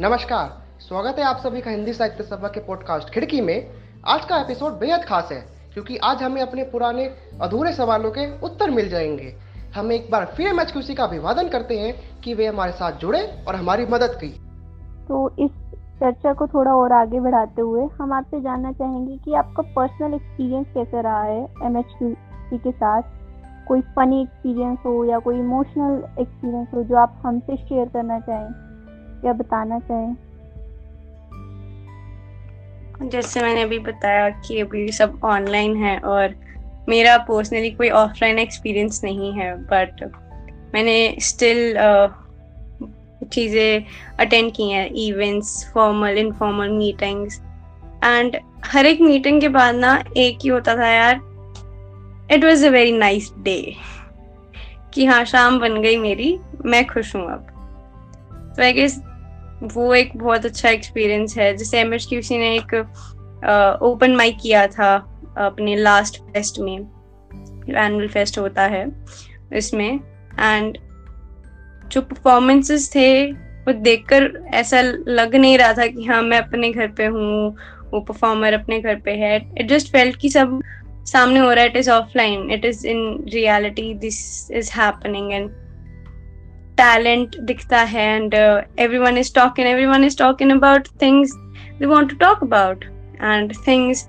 नमस्कार, स्वागत है आप सभी का हिंदी साहित्य सभा के पॉडकास्ट खिड़की में। आज का एपिसोड बेहद खास है, क्योंकि आज हमें अपने पुराने, अधूरे सवालों के उत्तर मिल जाएँगे। हम एक बार फिर एम का अभिवादन करते हैं कि वे हमारे साथ जुड़े और हमारी मदद की। तो इस चर्चा को थोड़ा और आगे बढ़ाते हुए हम आपसे जानना चाहेंगे कि आपका पर्सनल एक्सपीरियंस कैसे रहा है एम के साथ? कोई फनी एक्सपीरियंस हो या कोई इमोशनल एक्सपीरियंस हो जो आप हमसे शेयर करना चाहें? या बताना चाहें? जैसे मैंने अभी बताया कि अभी सब ऑनलाइन है और मेरा पर्सनली कोई ऑफलाइन एक्सपीरियंस नहीं है बट मैंने स्टिल चीज़ें अटेंड की हैं events formal informal meetings and हर एक मीटिंग के बाद ना एक ही होता था यार it was a very nice day कि हाँ शाम बन गई मेरी, मैं खुश हूँ अब। तो आई गेस वो एक बहुत अच्छा एक्सपीरियंस है। जैसे एम ने एक ओपन माइक किया था अपने लास्ट फेस्ट में। एनुअल फेस्ट होता है इसमें। एंड जो परफॉर्मेंसेस थे, वो देखकर ऐसा लग नहीं रहा था कि हाँ मैं अपने घर पे हूँ, वो परफॉर्मर अपने घर पे है। इट जस्ट फेल्ट कि सब सामने हो रहा है it is offline it is in reality this is happening and talent दिखता है and everyone is talking everyone is talking about things they want to talk about and things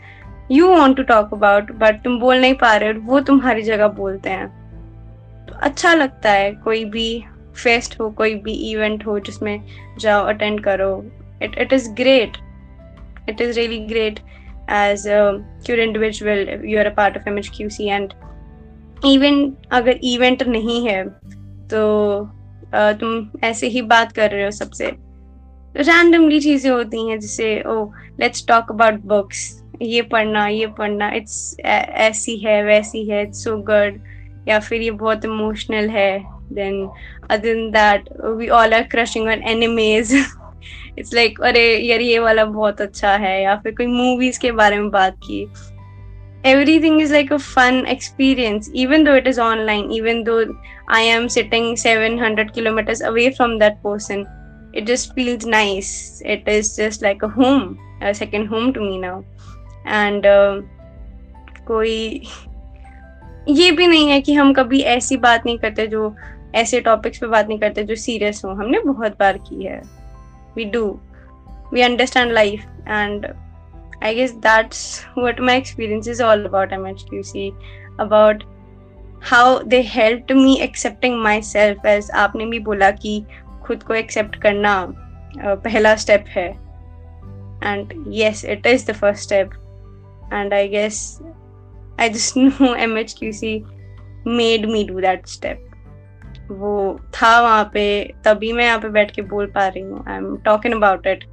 you want to talk about but तुम बोल नहीं पा रहे हो वो तुम्हारी जगह बोलते हैं। तो अच्छा लगता है कोई भी फेस्ट हो, कोई भी इवेंट हो जिसमें जाओ अटेंड करो। It it is great it is really great as queer individual you are a part of M H Q C and even अगर इवेंट नहीं है तो तुम ऐसे ही बात कर रहे हो सबसे। रैंडमली चीज़ें होती हैं जैसे oh let's talk about books ये पढ़ना ये पढ़ना इट्स ऐसी है, वैसी है इट्स सो गुड या फिर ये बहुत इमोशनल है then other than that we all are crushing on anime it's like अरे, यार, ये वाला बहुत अच्छा है. या फिर कोई मूवीज़ के बारे में बात की। Everything is like a fun experience even though it is online even though i am sitting 700 kilometers away from that person it just feels nice it is just like a home a second home to me now and uh, कोई ये भी नहीं है कि हम कभी ऐसी बात नहीं करते जो ऐसे टॉपिक्स पे बात नहीं करते जो सीरियस हो हमने बहुत बार की है we do we understand life and guess that's what my experience is all about MHQC about how they help me accepting my self as आपने भी बोला कि खुद को एक्सेप्ट करना पहला स्टेप है। And yes it is the first step and I guess, I just know MHQC made me do that step. वो था वहाँ पे, तभी मैं यहाँ पे बैठ के बोल पा रही हूँ। Am talking about it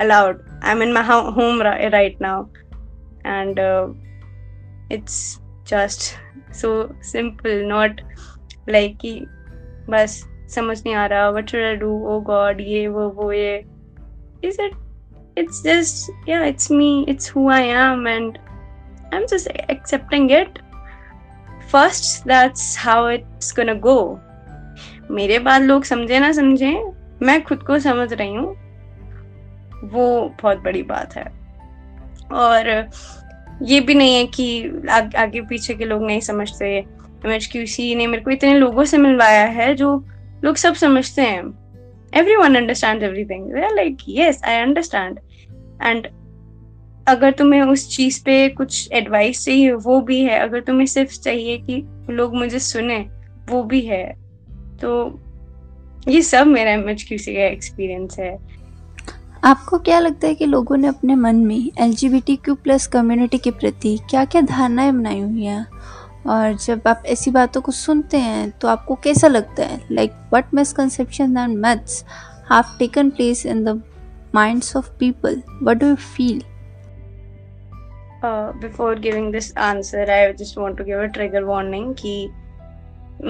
aloud I am in my home right now and it's just so simple not like कि बस समझ नहीं आ रहा what should I do oh God ये, वो वो, ये। Is it it's just, yeah, it's me, it's who i am and i'm just accepting it. First, that's how it's gonna go. मेरे बाद लोग समझे ना समझे, मैं खुद को समझ रही हूँ। वो बहुत बड़ी बात है। और ये भी नहीं है कि आ, आगे पीछे के लोग नहीं समझते एम एच क्यू सी ने मेरे को इतने लोगों से मिलवाया है जो लोग सब समझते हैं। Everyone understands everything. They're like yes i understand. And अगर तुम्हें उस चीज़ पे कुछ एडवाइस चाहिए वो भी है। अगर तुम्हें सिर्फ़ चाहिए कि लोग मुझे सुने वो भी है। तो ये सब मेरा एम एच क्यू सी का एक्सपीरियंस है। आपको क्या लगता है कि लोगों ने अपने मन में एल प्लस कम्युनिटी के प्रति क्या क्या धारणाएँ बनाई हुई हैं और जब आप ऐसी बातों को सुनते हैं तो आपको कैसा लगता है like what misconception and maths have taken place in the minds of people what do you feel Uh, before giving this answer, I just want to give a trigger warning कि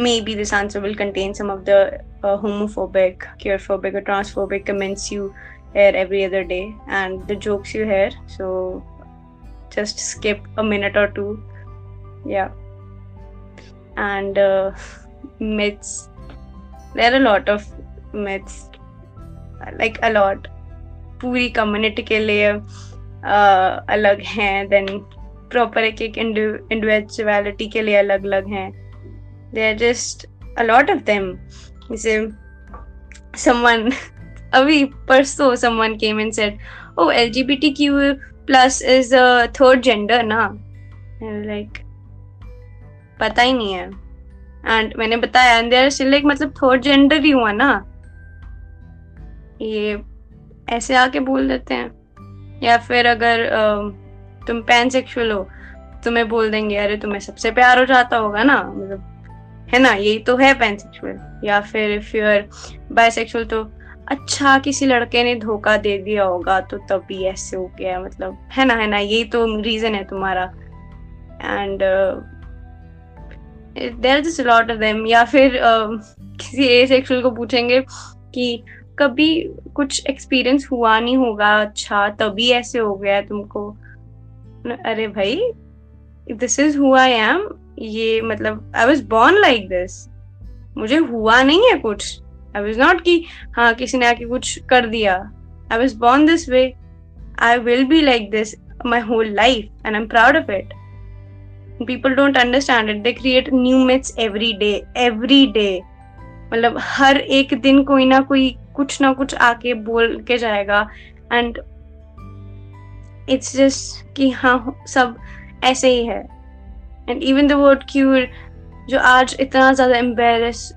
maybe this answer will contain some of the uh, homophobic, queerphobic, or transphobic comments you hear every other day and the jokes you hear. So just skip a minute or two. Yeah. and uh, myths. There are a lot of myths, like a lot. पूरी community के लिए uh, अलग हैं then proper एक एक individuality के लिए अलग अलग हैं they are just a lot of them जैसे समवन अभी परसों someone came and said oh LGBTQ plus is a third gender ना? लाइक पता ही नहीं है. एंड मैंने बताया एंड देयर स्टिल लाइक मतलब थर्ड जेंडर ही हुआ ना? ये ऐसे आके बोल देते हैं। या फिर अगर uh, तुम पैन सेक्सुअल हो तुम्हें बोल देंगे अरे तुम्हें सबसे प्यार हो जाता होगा ना? मतलब है ना? यही तो है पैनसेक्सुअल या फिर इफ़ यू आर बायसेक्सुअल तो अच्छा किसी लड़के ने धोखा दे दिया होगा तो तभी ऐसे हो गया मतलब है ना है ना यही तो रीजन है तुम्हारा। And there just lot of them या फिर uh, किसी ए सेक्सुअल को पूछेंगे कि कभी कुछ एक्सपीरियंस हुआ नहीं होगा अच्छा तभी ऐसे हो गया तुमको। अरे भाई this is who I am ये मतलब I was born like this मुझे हुआ नहीं है कुछ। आई वॉज़ नॉट कि हाँ किसी ने आके कुछ कर दिया। I was born this way I will be like this my whole life and I am proud of it people don't understand it. They create new myths every day every day. मतलब हर एक दिन कोई ना कोई, कुछ ना कुछ आके बोल के जाएगा। एंड इट्स जस्ट कि हाँ सब ऐसे ही है। And even the word queer जो आज इतना ज़्यादा एम्बेरस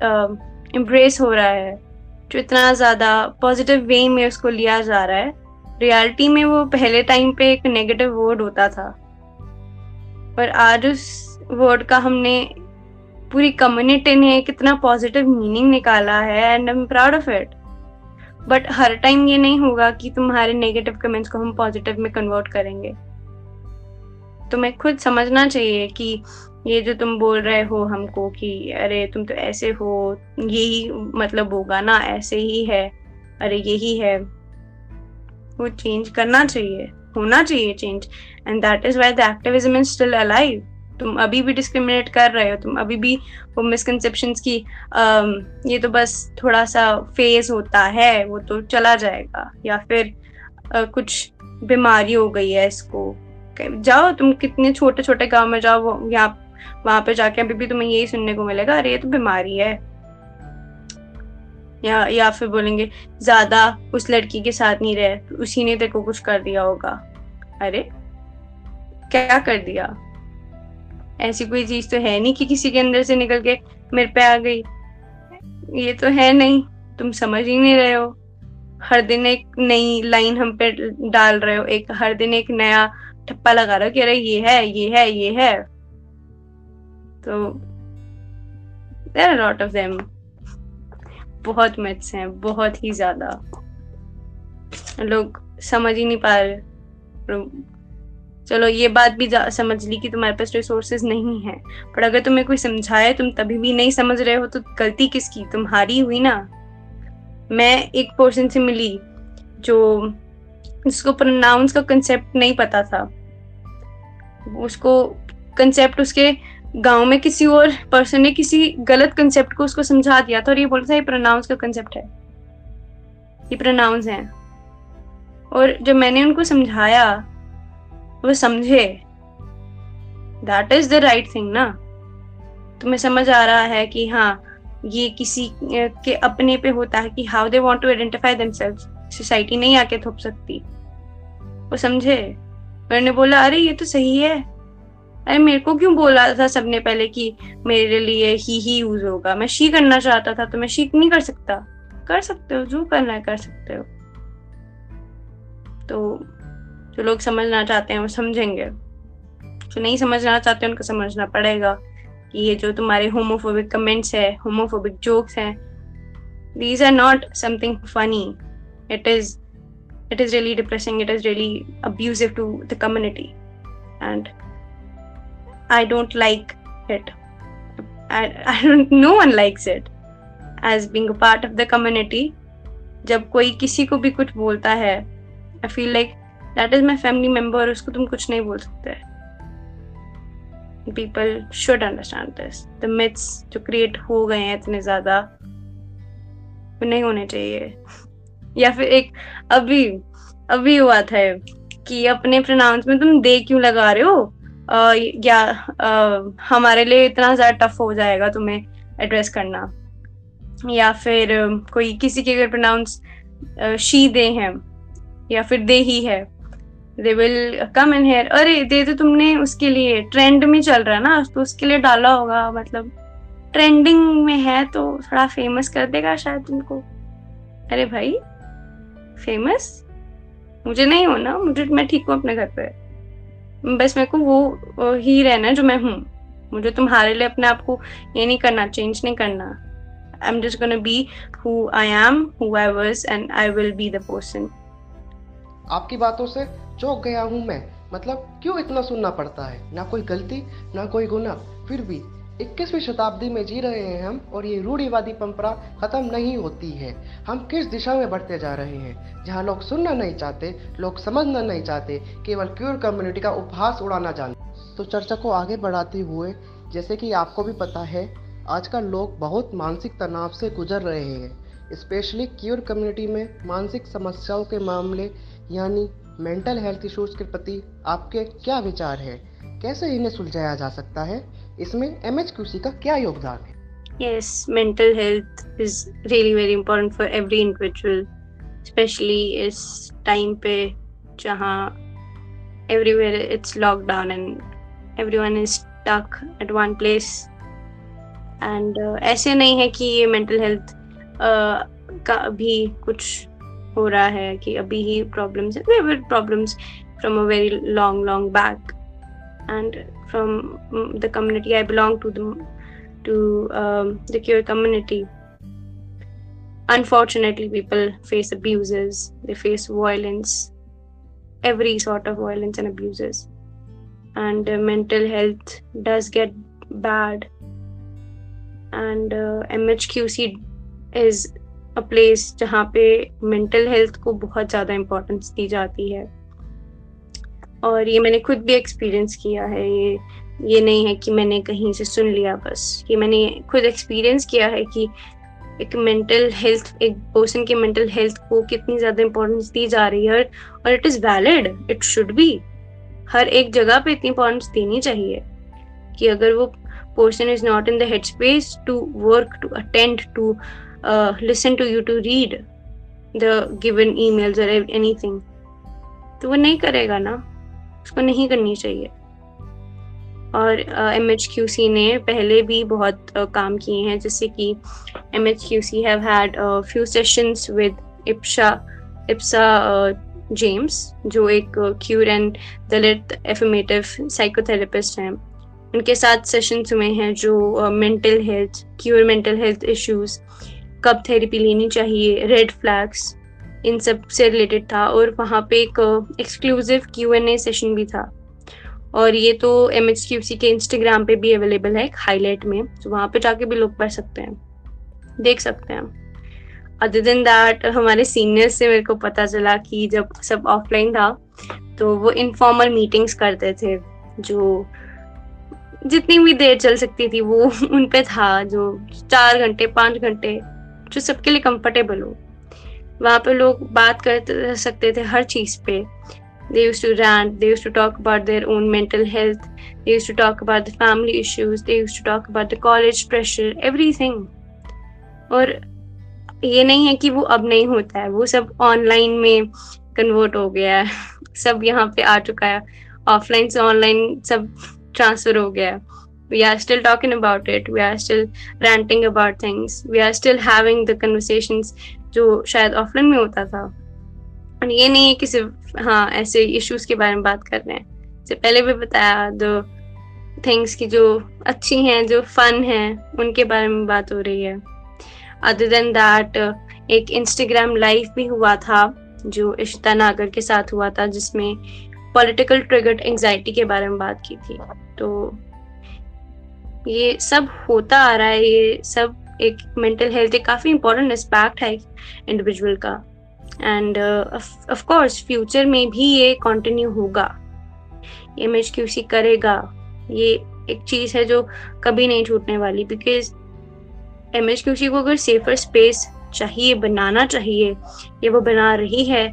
एम्ब्रेस हो रहा है, जो इतना ज़्यादा पॉजिटिव वे में उसको लिया जा रहा है रियलिटी में वो पहले टाइम पे एक नेगेटिव वर्ड होता था। पर आज उस वर्ड का हमने पूरी कम्युनिटी ने कितना पॉजिटिव मीनिंग निकाला है and I am proud of it but her time ये नहीं होगा कि तुम्हारे नेगेटिव कमेंट्स को हम पॉजिटिव में कन्वर्ट करेंगे। तुम्हें खुद समझना चाहिए कि ये जो तुम बोल रहे हो हमको कि अरे तुम तो ऐसे हो यही मतलब होगा ना ऐसे ही है अरे यही है। वो चेंज करना चाहिए होना चाहिए change and that is why the activism is still alive तुम अभी भी डिस्क्रिमिनेट कर रहे हो तुम अभी भी वो मिसकनसेप्शन की um, ये तो बस थोड़ा सा फ़ेज़ होता है वो तो चला जाएगा या फिर कुछ बीमारी हो गई है इसको। जाओ तुम कितने छोटे छोटे गाँव में जाओ वो यहाँ वहाँ पे जाके अभी भी तुम्हें यही सुनने को मिलेगा, अरे, ये तो बीमारी है। या या फिर बोलेंगे, ज़्यादा उस लड़की के साथ नहीं रहे, उसी ने तेरे को कुछ कर दिया होगा। अरे, क्या कर दिया? ऐसी कोई चीज़ तो है नहीं कि किसी के अंदर से निकल के मेरे पे आ गई। ये तो है नहीं, तुम समझ ही नहीं रहे हो। हर दिन एक नई लाइन हम पे डाल रहे हो, एक, हर दिन एक नया ठप्पा लगा रहे हो कि, अरे, ये है ये है ये है। तो there are lot of them बहुत मिथ्स हैं, बहुत ही ज़्यादा। लोग समझ ही नहीं पा रहे। चलो, ये बात भी समझ ली कि तुम्हारे पास रिसोर्सेज नहीं है। पर अगर तुम्हें कोई समझाए, तुम तभी भी नहीं समझ रहे हो तो गलती किसकी? तुम्हारी हुई ना। मैं एक पर्सन से मिली, जो जिसको प्रोनाउंस का कंसेप्ट नहीं पता था। उसको कंसेप्ट उसके गाँव में किसी और पर्सन ने किसी गलत कंसेप्ट को उसको समझा दिया था और ये बोलता था, ये प्रोनाउंस का कंसेप्ट है। ये प्रोनाउंस है। और जब मैंने उनको समझाया, वो समझे। That is the right thing ना? तुम्हें समझ आ रहा है कि हाँ ये किसी के अपने पे होता है कि how they want to identify themselves society नहीं आके थोप सकती। वो समझे। मैंने बोला, अरे, ये तो सही है। अरे मेरे को क्यों बोला था सबने पहले कि मेरे लिए ही ही यूज़ होगा? मैं शी करना चाहता था तो मैं शी नहीं कर सकता। कर सकते हो, जो करना है कर सकते हो। तो जो लोग समझना चाहते हैं वो समझेंगे। जो नहीं समझना चाहते उनको समझना पड़ेगा कि ये जो तुम्हारे होमोफोबिक कमेंट्स है होमोफोबिक जोक्स हैं these are not something funny it is it is really depressing it is really abusive to the community. And i don't like it. I, I don't no one likes it as being a part of the community. जब कोई किसी को भी कुछ बोलता है I feel like that is my family member उसको तुम कुछ नहीं बोल सकते। People should understand this the myths जो क्रिएट हो गए हैं इतने ज़्यादा वो नहीं होने चाहिए। या फिर एक अभी अभी हुआ था कि अपने प्रोनाउंस में तुम दे क्यों लगा रहे हो? या हमारे लिए इतना ज़्यादा टफ हो जाएगा तुम्हें एड्रेस करना। या फिर कोई किसी के अगर प्रोनाउंस शी दे हैं, या फिर दे ही है they will come in hair अरे, दे तो तुमने उसके लिए ट्रेंड में चल रहा है ना तो उसके लिए डाला होगा मतलब ट्रेंडिंग में है तो थोड़ा फ़ेमस कर देगा शायद तुमको अरे भाई फ़ेमस मुझे नहीं होना, मुझे, मैं ठीक हूँ अपने घर पे। बस मेरे को वो ही रहना है जो मैं हूँ। मुझे तुम्हारे लिए अपने आप को ये नहीं करना चेंज नहीं करना। I am just gonna be who I am who I was and I will be the person आपकी बातों से चौंक गया हूँ मैं। मतलब क्यों इतना सुनना पड़ता है? ना कोई गलती, ना कोई गुना फिर भी 21वीं शताब्दी में जी रहे हैं हम और ये रूढ़ीवादी परंपरा खत्म नहीं होती है। हम किस दिशा में बढ़ते जा रहे हैं? जहाँ लोग सुनना नहीं चाहते, लोग समझना नहीं चाहते, केवल क्यूर कम्युनिटी का उपहास उड़ाना जानते तो चर्चा को आगे बढ़ाते हुए, जैसे कि आपको भी पता है, आजकल लोग बहुत मानसिक तनाव से गुजर रहे हैं। स्पेशली क्यूर कम्युनिटी में मानसिक समस्याओं के मामले, यानी मेंटल हेल्थ इश्यूज़ के प्रति आपके क्या विचार हैं? कैसे इन्हें सुलझाया जा सकता है? इसमें एमएचक्यूसी का क्या योगदान है Yes, mental health is really very important for every individual, especially इस टाइम पे जहाँ everywhere it's locked down and everyone is stuck at one place and uh, ऐसे नहीं है कि ये mental health uh, का भी कुछ हो रहा है कि अभी ही प्रॉब्लम्स है we problems from a very long long back and from the community I belong to the to um, the queer community. Unfortunately, people face abuses, they face violence, every sort of violence and abuses. And uh, mental health does get bad. And uh, MHQC is a place जहाँ पे mental health को बहुत ज़्यादा importance दी जाती है और ये मैंने खुद भी एक्सपीरियंस किया है। ये ये नहीं है कि मैंने कहीं से सुन लिया बस। ये मैंने खुद एक्सपीरियंस किया है कि एक मेंटल हेल्थ एक पर्सन के मेंटल हेल्थ को कितनी ज़्यादा इम्पोर्टेंस दी जा रही है और it is valid it should be हर एक जगह पे इतनी इम्पोर्टेंस देनी चाहिए कि अगर वो person is not in the head space to work to attend to uh, listen to you to read the given और anything तो वो नहीं करेगा ना। उसको नहीं करनी चाहिए। और एम एच क्यू सी ने पहले भी बहुत uh, काम किए हैं जैसे कि M H Q C have had few sessions with Ipsha Ipsa James जो एक queer and Dalit affirmative psychotherapist हैं। उनके साथ सेशंस हुए हैं जो mental health queer mental health issues कब थेरेपी लेनी चाहिए रेड फ्लैग्स इन सबसे रिलेटेड था और वहाँ पे एक exclusive Q N A session भी था। और ये तो एम एच क्यू सी के इंस्टाग्राम पे भी अवेलेबल है एक हाईलाइट में तो वहाँ पे जाके भी लोग पढ़ सकते हैं, देख सकते हैं। अदर देन दैट हमारे सीनियर्स से मेरे को पता चला कि जब सब ऑफलाइन था तो वो इनफॉर्मल मीटिंग्स करते थे, जो जितनी भी देर चल सकती थी, वो उन पे था, जो चार घंटे, पाँच घंटे, जो सबके लिए कंफर्टेबल हो। वहाँ पे लोग बात कर सकते थे हर चीज़ पे। They used to rant they used to talk about their own mental health they used to talk about the family issues they used to talk about the college pressure everything और ये नहीं है कि वो अब नहीं होता है, वो सब ऑनलाइन में कन्वर्ट हो गया है, सब यहाँ पे आ चुका है। ऑफलाइन से ऑनलाइन सब ट्रांसफ़र हो गया we are still talking about it we are still ranting about things we are still having the conversations जो शायद ऑफलाइन में होता था। और ये नहीं है कि सिर्फ़ हाँ ऐसे इश्यूज़ के बारे में बात कर रहे हैं। जैसे पहले भी बताया दो थिंग्स की जो अच्छी हैं, जो फन हैं, उनके बारे में बात हो रही है। अदर देन दैट एक इंस्टाग्राम लाइव भी हुआ था, जो इश्ता नागर के साथ हुआ था, जिसमें पॉलिटिकल ट्रिगर्ड एंजाइटी के बारे में बात की थी। तो ये सब होता आ रहा है, ये सब एक मेंटल हेल्थ एक काफ़ी इंपॉर्टेंट एस्पेक्ट है इंडिविजुअल का। एंड ऑफ़ कोर्स फ्यूचर में भी ये कंटिन्यू होगा। एम एच क्यू सी करेगा। ये एक चीज़ है जो कभी नहीं छूटने वाली because M H Q C को अगर सेफर स्पेस चाहिए, बनाना चाहिए, ये वो बना रही है,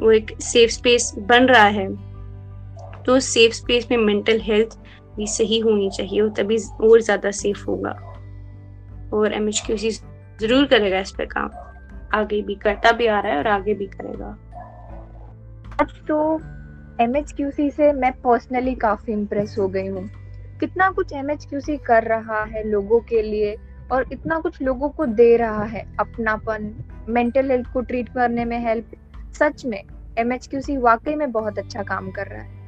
वो एक सेफ़ स्पेस बन रहा है तो सेफ़ स्पेस में मेंटल हेल्थ भी सही होनी चाहिए तभी और ज़्यादा सेफ़ होगा। और एम एच क्यू सी ज़रूर करेगा इस पे काम आगे भी करता भी आ रहा है और आगे भी करेगा अब तो एम एच क्यू सी से मैं पर्सनली काफ़ी इम्प्रेस हो गई हूँ कितना कुछ एम एच क्यू सी कर रहा है लोगों के लिए और इतना कुछ लोगों को दे रहा है अपनापन मेंटल हेल्थ को ट्रीट करने में हेल्प सच में एम एच क्यू सी वाकई में बहुत अच्छा काम कर रहा है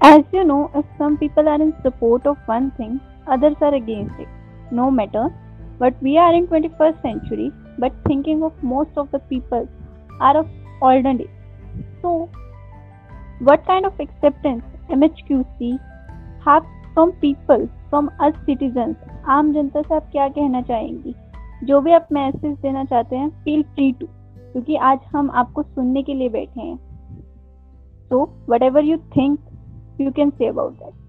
As you know, if some people are in support of one thing, others are against it. No matter. But we are in 21st century, but thinking of most of the people are of olden days. So, what kind of acceptance MHQC have from people, from us citizens? आम जनता से आप क्या कहना चाहेंगी जो भी आप message देना चाहते हैं फील फ्री टू क्योंकि आज हम आपको सुनने के लिए बैठे हैं so whatever you think you can say about that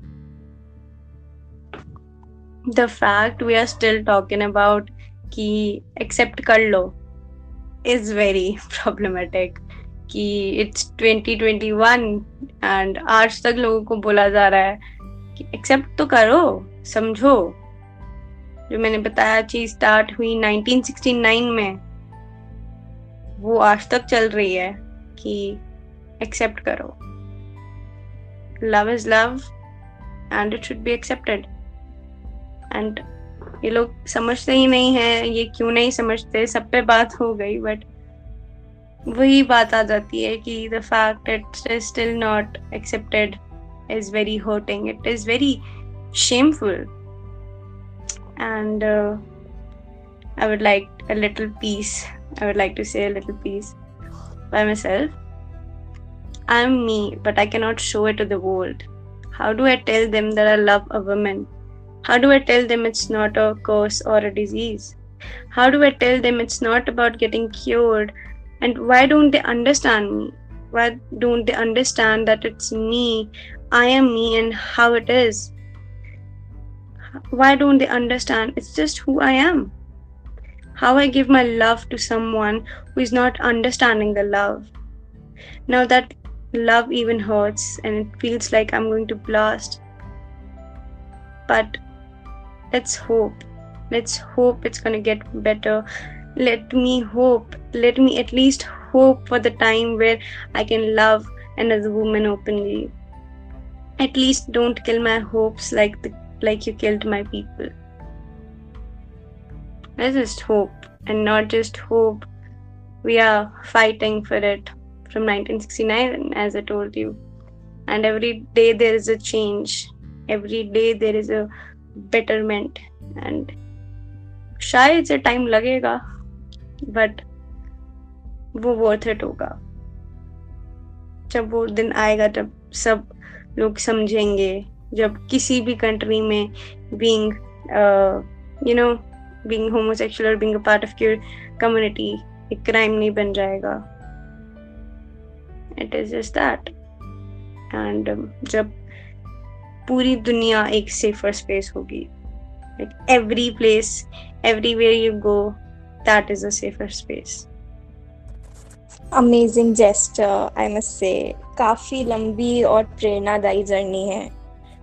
the fact we are still talking about ki accept kar lo is very problematic कि इट्स 2021 एंड आज तक लोगों को बोला जा रहा है कि एक्सेप्ट तो करो समझो जो मैंने बताया चीज़ स्टार्ट हुई 1969 में वो आज तक चल रही है कि एक्सेप्ट करो love is love and it should be accepted and ये लोग समझते ही नहीं है, ये क्यों नहीं समझते? सब पे बात हो गई बट वही बात आ जाती है कि the fact it still not accepted is very hurting it is very shameful and I would like a little peace I would like to say little peace by my self I am me but I cannot show it to the world how do I tell them that I love a women How do I tell them it's not a curse or a disease? How do I tell them it's not about getting cured? And why don't they understand me? Why don't they understand that it's me, I am me, and how it is? Why don't they understand it's just who I am? How I give my love to someone who is not understanding the love. Now that love even hurts and it feels like I'm going to blast. But let's hope. Let's hope it's going to get better. Let me hope. Let me at least hope for the time where I can love another woman openly. At least don't kill my hopes like the like you killed my people. Let's just hope and not just hope. We are fighting for it from 1969 as i told you and every day there is a change every day there is a betterment. And शायद से time लगेगा but वो worth it होगा। जब वो दिन आएगा, तब सब लोग समझेंगे, जब किसी भी कंट्री में being you know being homosexual और being a part of your community एक क्राइम नहीं बन जाएगा। It is just that and जब पूरी दुनिया एक सेफर स्पेस होगी। Like, every place, everywhere you go, that is a safer space. Amazing gesture I must say काफ़ी लंबी और प्रेरणादायी जर्नी है।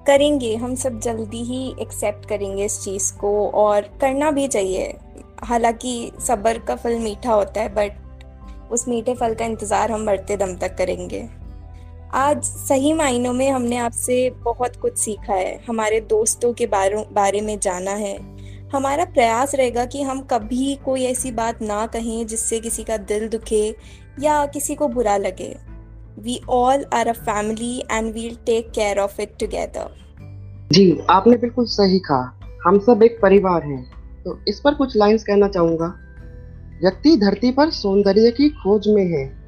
करेंगे, हम सब जल्दी ही एक्सेप्ट करेंगे इस चीज़ को और करना भी चाहिए। हालाँकि सब्र का फल मीठा होता है बट उस मीठे फल का इंतज़ार हम बढ़ते दम तक करेंगे। आज सही मायनों में हमने आपसे बहुत कुछ सीखा है। हमारे दोस्तों के बारे में जाना है। हमारा प्रयास रहेगा कि हम कभी कोई ऐसी बात ना कहें जिससे किसी का दिल दुखे या किसी को बुरा लगे। We all are a family and we'll take care of it together जी, आपने बिल्कुल सही कहा। हम सब एक परिवार हैं। तो इस पर कुछ लाइंस कहना चाहूँगा। व्यक्ति धरती पर सौंदर्य की खोज में है।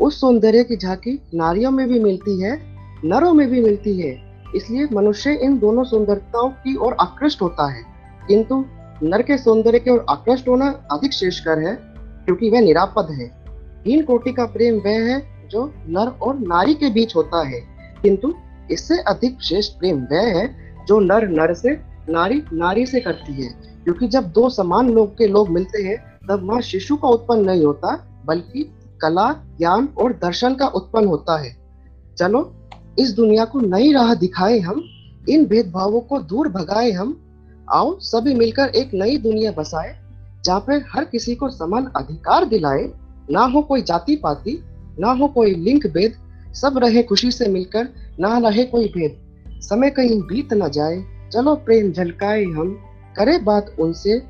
उस सौंदर्य की झांकी नारियों में भी मिलती है, नरों में भी मिलती है। इसलिए मनुष्य इन दोनों सुंदरताओं की ओर आकृष्ट होता है। किंतु नर के सौंदर्य की ओर आकृष्ट होना अधिक श्रेष्ठकर है, क्योंकि वह निरापद है। हीन कोटि का प्रेम वह है जो नर और नारी के बीच होता है। किंतु इससे अधिक श्रेष्ठ प्रेम वह है जो नर नर से, नारी नारी से करती है। क्योंकि जब दो समान लोग के लोग मिलते हैं, तब वहाँ शिशु का उत्पन्न नहीं होता, बल्कि कला, ज्ञान और दर्शन का उत्पन्न होता है। चलो, इस दुनिया को नई राह दिखाए हम, इन भेदभावों को दूर भगाए हम। आओ, सभी मिलकर एक नई दुनिया बसाए, जहाँ पे हर किसी को समान अधिकार दिलाए। ना हो कोई जाति पाति ना हो कोई लिंग भेद सब रहे खुशी से मिलकर, ना रहे कोई भेद। समय कहीं बीत न जाए, चलो प्रेम झलकाए हम, करे बात उनसे,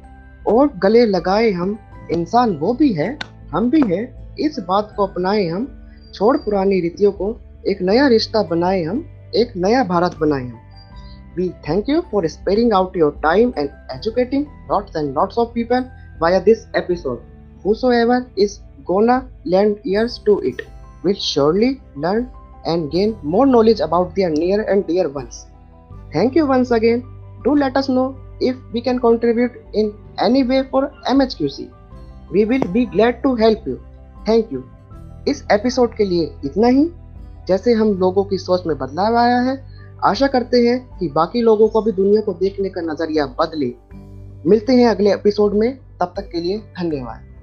और गले लगाए हम। इंसान वो भी है, हम भी है इस बात को अपनाए हम छोड़ पुरानी रीतियों को एक नया रिश्ता बनाए हम एक नया भारत बनाए हम We thank you for sparing out your time and educating lots and lots of people via this episode. Whosoever is gonna lend ears to it will surely learn and gain more knowledge about their near and dear ones. Thank you once again. Do let us know if we can contribute in any way for MHQC. We will be glad to help you. Thank you इस episode के लिए इतना ही। जैसे हम लोगों की सोच में बदलाव आया है, आशा करते हैं कि बाकी लोगों को भी दुनिया को देखने का नज़रिया बदले। मिलते हैं अगले एपिसोड में। तब तक के लिए धन्यवाद।